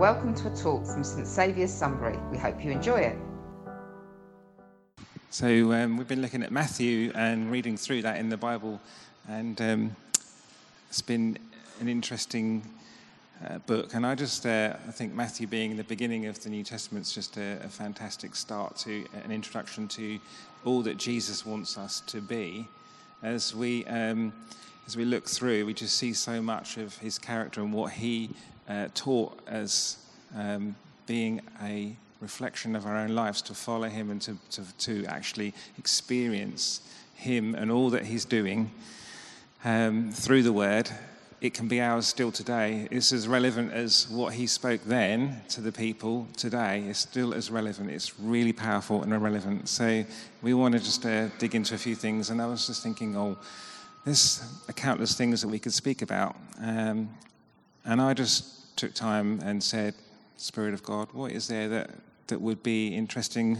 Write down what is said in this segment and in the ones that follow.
Welcome to a talk from St Saviour's Sunbury. We hope you enjoy it. So, um, we've been looking at Matthew and reading through that in the Bible, and um, it's been an interesting uh, book. And I just uh, I think Matthew being the beginning of the New Testament is just a, a, fantastic start to an introduction to all that Jesus wants us to be. As we um, as we look through, we just see so much of his character and what he uh, taught as um, being a reflection of our own lives to follow him and to, to, to actually experience him and all that he's doing um, through the word. It can be ours still today. It's as relevant as what he spoke then to the people today. It's still as relevant. It's really powerful and relevant. So we want to just uh, dig into a few things. And I was just thinking, oh, there's countless things that we could speak about. Um, and I just took time and said, Spirit of God, what is there that, that would be interesting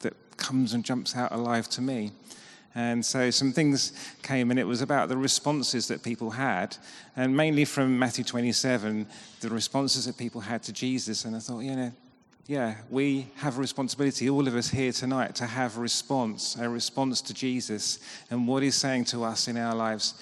that comes and jumps out alive to me? And so some things came, and it was about the responses that people had, and mainly from Matthew 27, the responses that people had to Jesus. And I thought, you know, yeah, we have a responsibility, all of us here tonight, to have a response, a response to Jesus and what he's saying to us in our lives.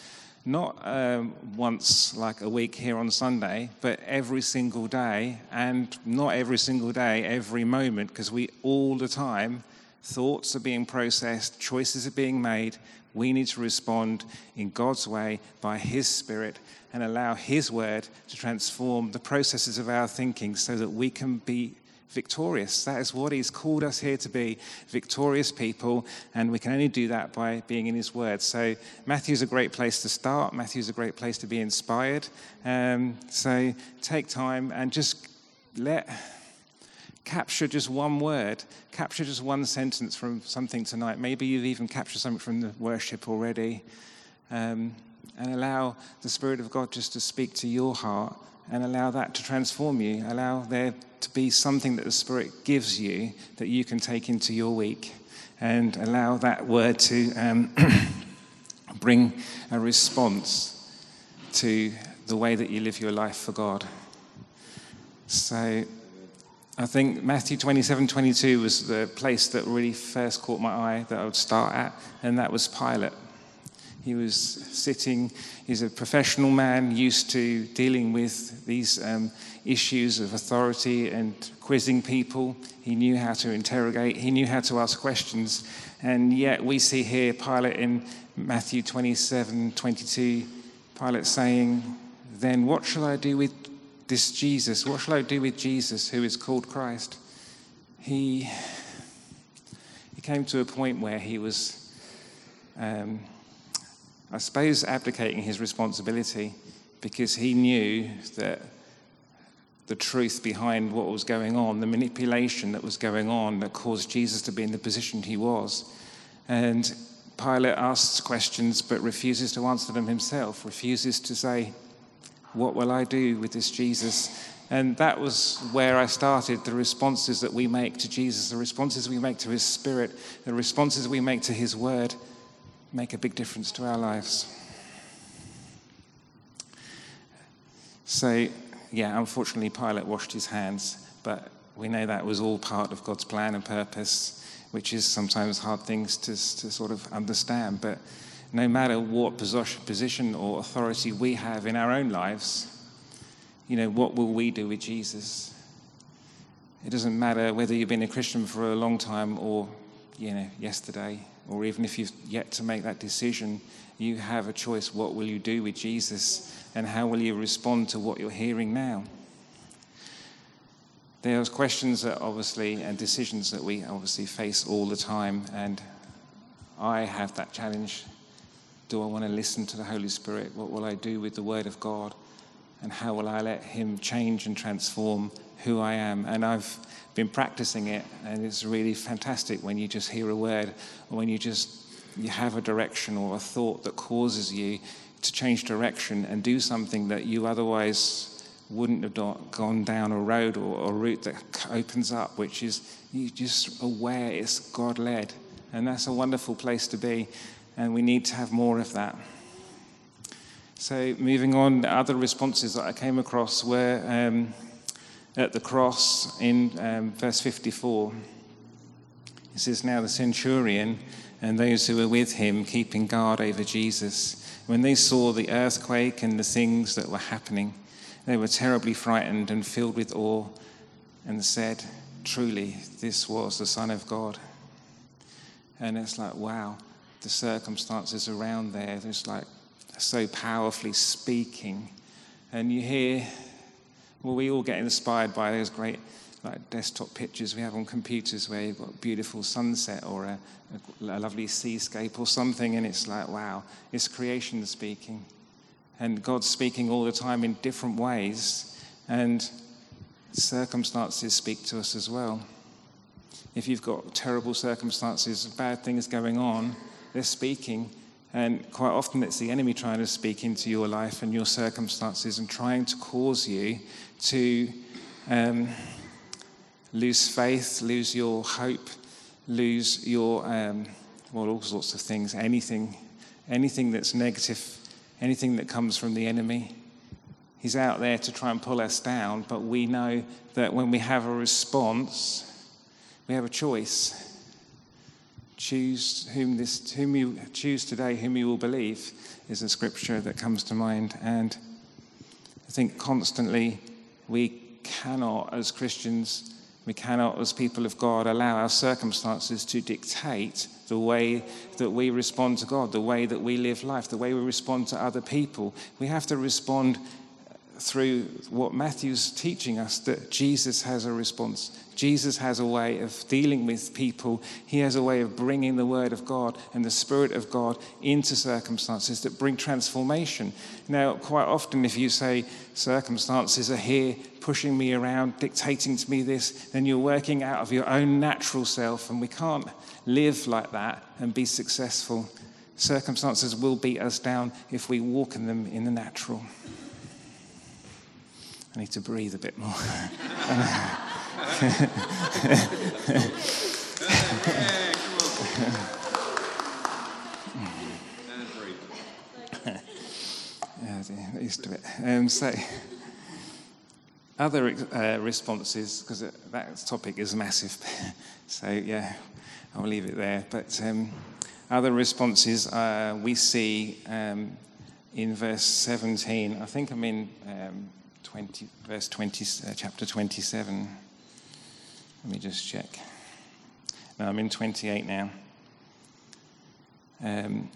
Not um, once, like a week here on Sunday, but every single day, and not every single day, every moment, because we all the time, thoughts are being processed, choices are being made. We need to respond in God's way by His Spirit and allow His word to transform the processes of our thinking so that we can be victorious. That is what He's called us here to be victorious people, and we can only do that by being in His Word. So, Matthew's a great place to start. Matthew's a great place to be inspired. Um, so, take time and just let capture just one word, capture just one sentence from something tonight. Maybe you've even captured something from the worship already. Um, and allow the Spirit of God just to speak to your heart and allow that to transform you. Allow there to be something that the Spirit gives you that you can take into your week and allow that word to um, bring a response to the way that you live your life for God. So I think Matthew 27 22 was the place that really first caught my eye that I would start at, and that was Pilate. He was sitting, he's a professional man used to dealing with these um, issues of authority and quizzing people. He knew how to interrogate, he knew how to ask questions. And yet we see here Pilate in Matthew 27 22, Pilate saying, Then what shall I do with this Jesus? What shall I do with Jesus who is called Christ? He, he came to a point where he was. Um, I suppose, abdicating his responsibility because he knew that the truth behind what was going on, the manipulation that was going on that caused Jesus to be in the position he was. And Pilate asks questions but refuses to answer them himself, refuses to say, What will I do with this Jesus? And that was where I started the responses that we make to Jesus, the responses we make to his spirit, the responses we make to his word make a big difference to our lives. So, yeah, unfortunately, Pilate washed his hands, but we know that was all part of God's plan and purpose, which is sometimes hard things to, to sort of understand. But no matter what position or authority we have in our own lives, you know, what will we do with Jesus? It doesn't matter whether you've been a Christian for a long time or, you know, yesterday or even if you've yet to make that decision, you have a choice. What will you do with Jesus? And how will you respond to what you're hearing now? There's questions that obviously and decisions that we obviously face all the time. And I have that challenge. Do I want to listen to the Holy Spirit? What will I do with the Word of God? And how will I let Him change and transform who I am? And I've been practicing it, and it's really fantastic when you just hear a word or when you just you have a direction or a thought that causes you to change direction and do something that you otherwise wouldn't have gone down a road or a route that opens up, which is you just aware it's God led. And that's a wonderful place to be, and we need to have more of that. So, moving on, other responses that I came across were. Um, at the cross in um, verse 54. It says, Now the centurion and those who were with him, keeping guard over Jesus, when they saw the earthquake and the things that were happening, they were terribly frightened and filled with awe and said, Truly, this was the Son of God. And it's like, wow, the circumstances around there, there's like so powerfully speaking. And you hear, well, we all get inspired by those great like desktop pictures we have on computers where you've got a beautiful sunset or a, a, a lovely seascape or something, and it's like, wow, it's creation speaking. And God's speaking all the time in different ways, and circumstances speak to us as well. If you've got terrible circumstances, bad things going on, they're speaking. And quite often it's the enemy trying to speak into your life and your circumstances and trying to cause you to um, lose faith, lose your hope, lose your, um, well, all sorts of things, anything, anything that's negative, anything that comes from the enemy. He's out there to try and pull us down, but we know that when we have a response, we have a choice. Choose whom this, whom you choose today, whom you will believe, is a scripture that comes to mind. And I think constantly we cannot, as Christians, we cannot, as people of God, allow our circumstances to dictate the way that we respond to God, the way that we live life, the way we respond to other people. We have to respond through what Matthew's teaching us that Jesus has a response. Jesus has a way of dealing with people. He has a way of bringing the Word of God and the Spirit of God into circumstances that bring transformation. Now, quite often, if you say circumstances are here pushing me around, dictating to me this, then you're working out of your own natural self, and we can't live like that and be successful. Circumstances will beat us down if we walk in them in the natural. I need to breathe a bit more. yeah, used to it. Um, so, other uh, responses, because that topic is massive. so, yeah, I'll leave it there. But um, other responses uh, we see um, in verse 17. I think I'm in um, 20, verse 20, uh, chapter 27. Let me just check. No, I'm in 28 now. Um,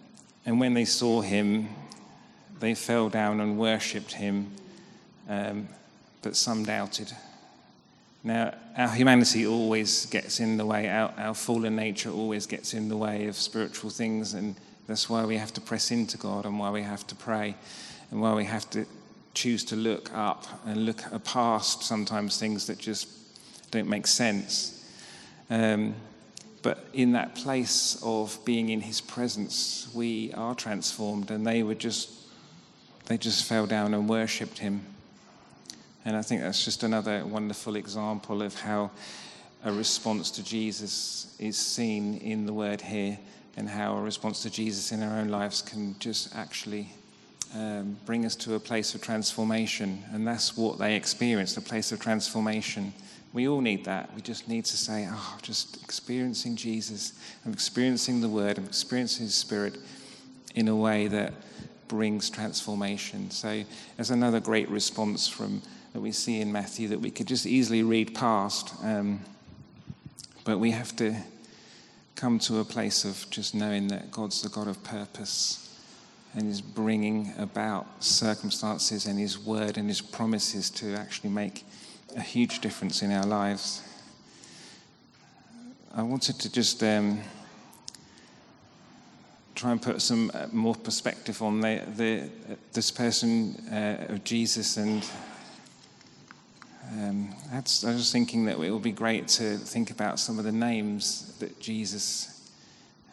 and when they saw him, they fell down and worshipped him, um, but some doubted. Now, our humanity always gets in the way, our, our fallen nature always gets in the way of spiritual things, and that's why we have to press into God and why we have to pray and why we have to choose to look up and look past sometimes things that just don't make sense. Um, but in that place of being in his presence, we are transformed, and they were just, they just fell down and worshipped him. And I think that's just another wonderful example of how a response to Jesus is seen in the word here, and how a response to Jesus in our own lives can just actually um, bring us to a place of transformation. And that's what they experienced a place of transformation. We all need that. We just need to say, oh, just experiencing Jesus. I'm experiencing the Word. I'm experiencing His Spirit in a way that brings transformation. So, there's another great response from that we see in Matthew that we could just easily read past. Um, but we have to come to a place of just knowing that God's the God of purpose and is bringing about circumstances and His word and His promises to actually make a huge difference in our lives. I wanted to just um, try and put some uh, more perspective on the, the this person uh, of Jesus and. Um, I was thinking that it would be great to think about some of the names that Jesus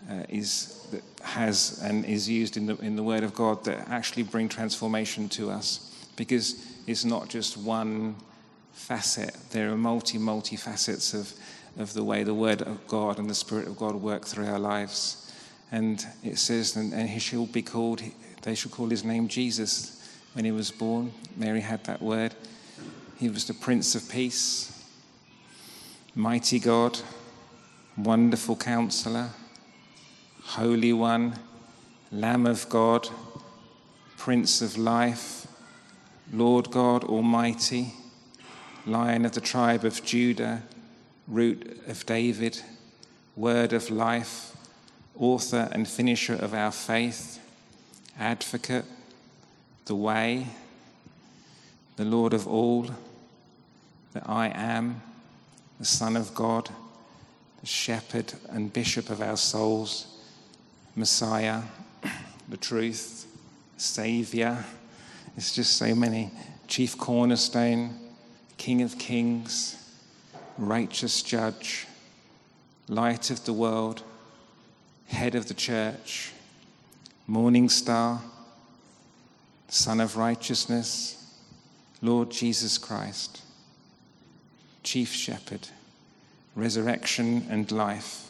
uh, is that has and is used in the in the Word of God that actually bring transformation to us, because it's not just one facet. There are multi multi facets of of the way the Word of God and the Spirit of God work through our lives. And it says, and, and he shall be called. They shall call his name Jesus. When he was born, Mary had that word. He was the Prince of Peace, mighty God, wonderful counselor, Holy One, Lamb of God, Prince of Life, Lord God Almighty, Lion of the tribe of Judah, Root of David, Word of life, Author and finisher of our faith, Advocate, the Way, the Lord of all, the I am, the Son of God, the Shepherd and Bishop of our souls, Messiah, the Truth, Saviour. It's just so many. Chief Cornerstone, King of Kings, Righteous Judge, Light of the World, Head of the Church, Morning Star, Sun of Righteousness, Lord Jesus Christ, Chief Shepherd, Resurrection and Life,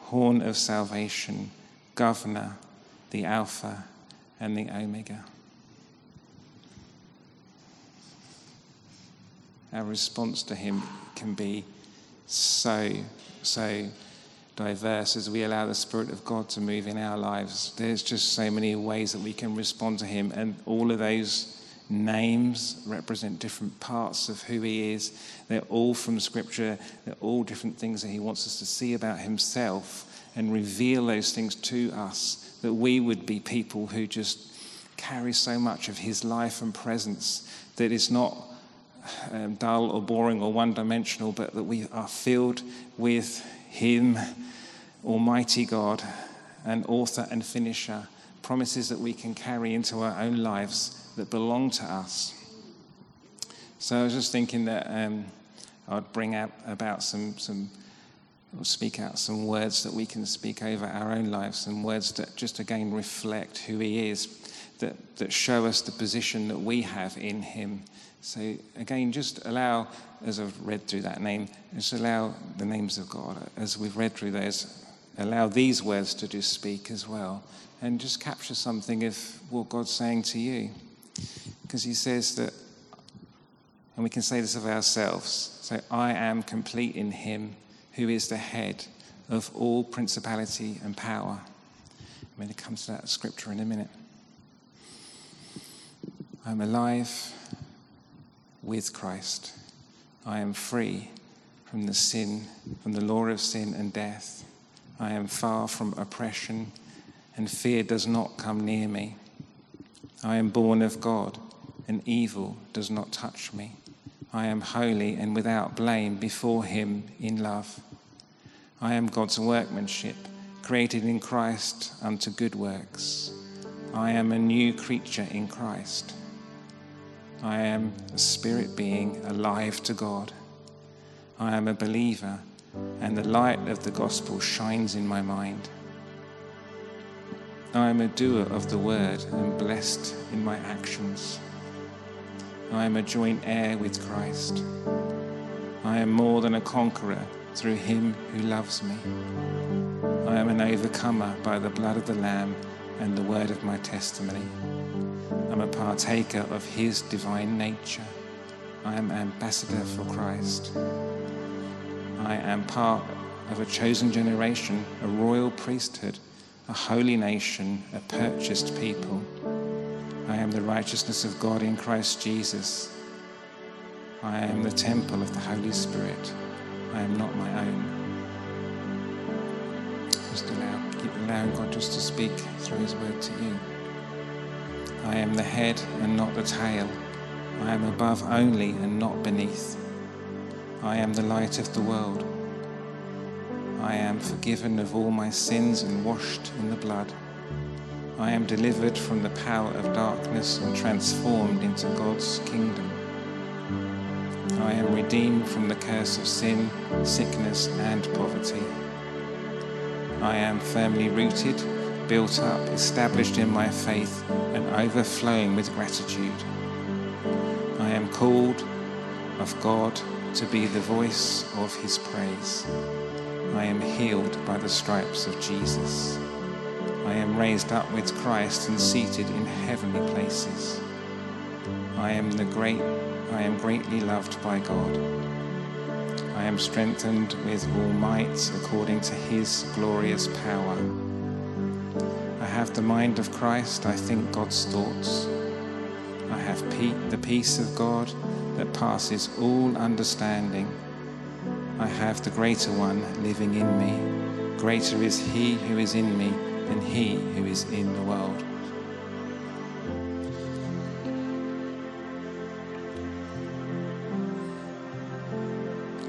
Horn of Salvation, Governor, the Alpha and the Omega. Our response to Him can be so, so diverse as we allow the Spirit of God to move in our lives. There's just so many ways that we can respond to Him, and all of those names represent different parts of who He is. They're all from Scripture, they're all different things that He wants us to see about Himself and reveal those things to us, that we would be people who just carry so much of His life and presence that it's not. Um, dull or boring or one dimensional, but that we are filled with him, Almighty God, and author and finisher, promises that we can carry into our own lives that belong to us. So I was just thinking that um, I'd bring out about some, some, or speak out some words that we can speak over our own lives, some words that just again reflect who He is, that, that show us the position that we have in Him. So again, just allow, as I've read through that name, just allow the names of God, as we've read through those, allow these words to just speak as well, and just capture something of what God's saying to you. Because He says that, and we can say this of ourselves, so I am complete in Him who is the head of all principality and power. I'm going to come to that scripture in a minute. I'm alive with Christ. I am free from the sin, from the law of sin and death. I am far from oppression, and fear does not come near me. I am born of God, and evil does not touch me. I am holy and without blame before Him in love. I am God's workmanship, created in Christ unto good works. I am a new creature in Christ. I am a spirit being alive to God. I am a believer, and the light of the gospel shines in my mind. I am a doer of the word and blessed in my actions. I am a joint heir with Christ. I am more than a conqueror through him who loves me. I am an overcomer by the blood of the Lamb and the word of my testimony. I'm a partaker of his divine nature. I am ambassador for Christ. I am part of a chosen generation, a royal priesthood, a holy nation, a purchased people. I am the righteousness of God in Christ Jesus. I am the temple of the Holy Spirit. I am not my own. Just allow, keep allowing God just to speak through his word to you. I am the head and not the tail. I am above only and not beneath. I am the light of the world. I am forgiven of all my sins and washed in the blood. I am delivered from the power of darkness and transformed into God's kingdom. I am redeemed from the curse of sin, sickness, and poverty. I am firmly rooted built up, established in my faith, and overflowing with gratitude. I am called of God to be the voice of his praise. I am healed by the stripes of Jesus. I am raised up with Christ and seated in heavenly places. I am the great I am greatly loved by God. I am strengthened with all might according to his glorious power. I have the mind of Christ, I think God's thoughts. I have the peace of God that passes all understanding. I have the greater one living in me. Greater is he who is in me than he who is in the world.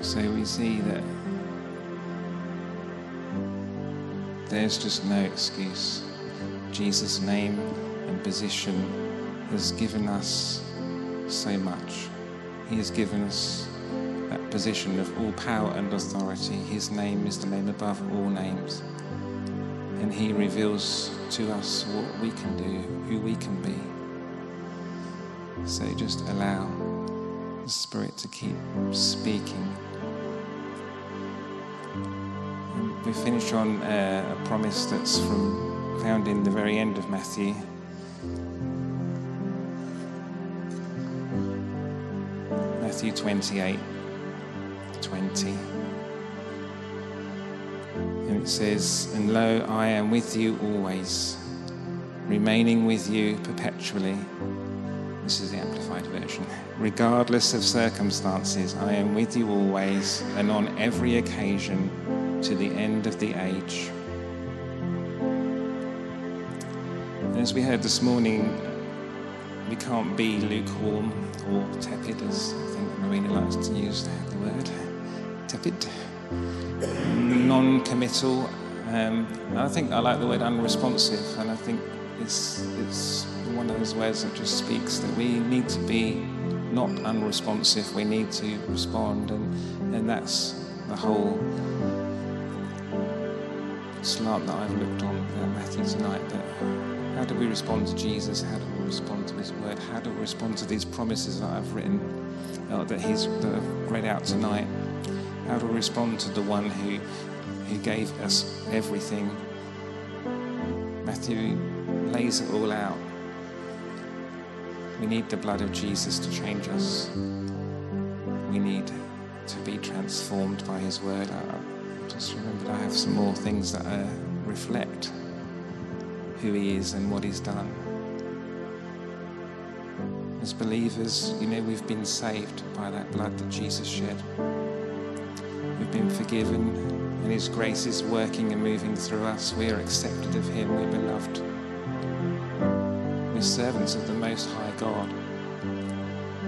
So we see that there's just no excuse. Jesus' name and position has given us so much. He has given us that position of all power and authority. His name is the name above all names. And He reveals to us what we can do, who we can be. So just allow the Spirit to keep speaking. And we finish on uh, a promise that's from found in the very end of Matthew. Matthew 28 20. And it says, And lo, I am with you always, remaining with you perpetually. This is the Amplified Version. Regardless of circumstances, I am with you always and on every occasion to the end of the age. And as we heard this morning, we can't be lukewarm or tepid, as I think Marina likes to use the word tepid, non committal. Um, I think I like the word unresponsive, and I think it's, it's one of those words that just speaks that we need to be not unresponsive, we need to respond, and, and that's the whole slant that I've looked on at Matthew tonight. That how do we respond to Jesus? How do we respond to His Word? How do we respond to these promises that I've written uh, that He's that I've read out tonight? How do we respond to the One who who gave us everything? Matthew lays it all out. We need the blood of Jesus to change us. We need to be transformed by His Word. I just remembered I have some more things that uh, reflect who He is and what He's done. As believers, you know, we've been saved by that blood that Jesus shed. We've been forgiven, and His grace is working and moving through us. We are accepted of Him, we're beloved. We're servants of the Most High God.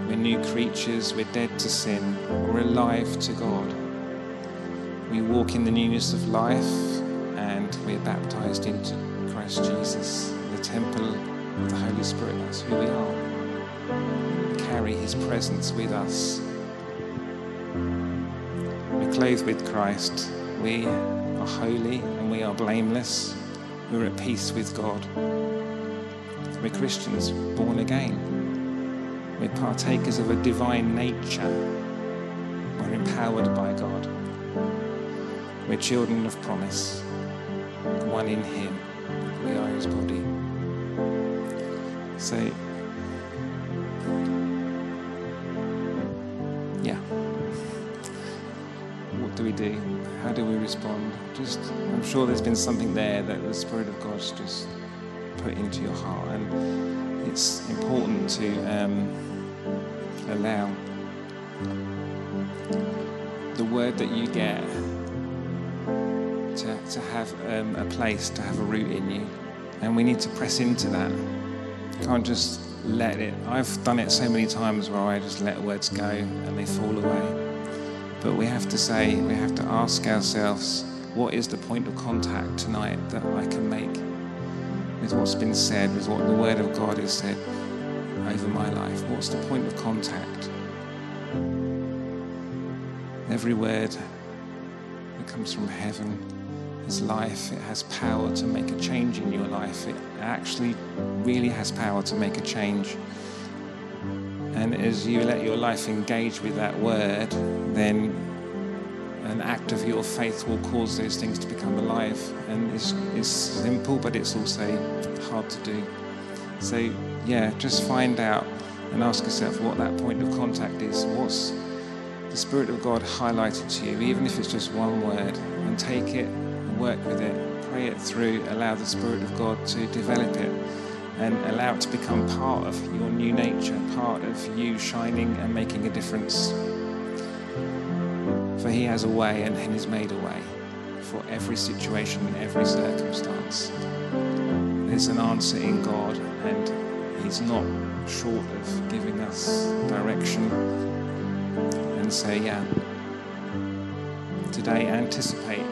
We're new creatures, we're dead to sin, we're alive to God. We walk in the newness of life, and we're baptized into Christ Jesus, the temple of the Holy Spirit. That's who we are. We carry His presence with us. We're clothed with Christ. We are holy and we are blameless. We're at peace with God. We're Christians born again. We're partakers of a divine nature. We're empowered by God. We're children of promise, one in Him. We are His body. So, do? How do we respond? Just, I'm sure there's been something there that the Spirit of God's just put into your heart, and it's important to um, allow the word that you get to, to have um, a place, to have a root in you. And we need to press into that. Can't just let it. I've done it so many times where I just let words go and they fall away. But we have to say, we have to ask ourselves, what is the point of contact tonight that I can make with what's been said, with what the Word of God has said over my life? What's the point of contact? Every word that comes from heaven is life. It has power to make a change in your life. It actually really has power to make a change. And as you let your life engage with that word, then an act of your faith will cause those things to become alive. And it's, it's simple, but it's also hard to do. So, yeah, just find out and ask yourself what that point of contact is. What's the Spirit of God highlighted to you, even if it's just one word, and take it and work with it, pray it through, allow the Spirit of God to develop it and allow it to become part of your new nature, part of you shining and making a difference. For He has a way and He's made a way for every situation and every circumstance. There's an answer in God, and He's not short of giving us direction. And say, yeah, today anticipate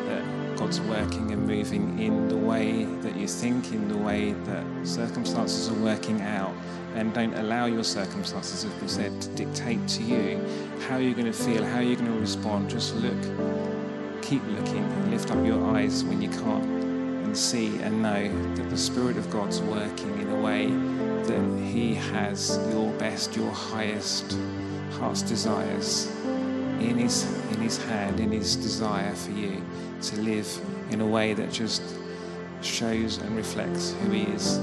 God's working and moving in the way that you think, in the way that circumstances are working out. And don't allow your circumstances, as we said, to dictate to you how you're going to feel, how you're going to respond. Just look, keep looking, and lift up your eyes when you can't, and see and know that the Spirit of God's working in a way that He has your best, your highest heart's desires in His, in his hand, in His desire for you to live in a way that just shows and reflects who He is.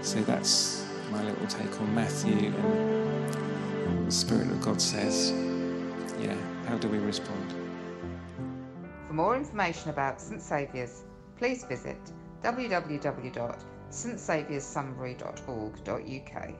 So that's my little take on Matthew and the Spirit of God says, yeah, how do we respond? For more information about St Saviour's, please visit www.stsavioursunbury.org.uk.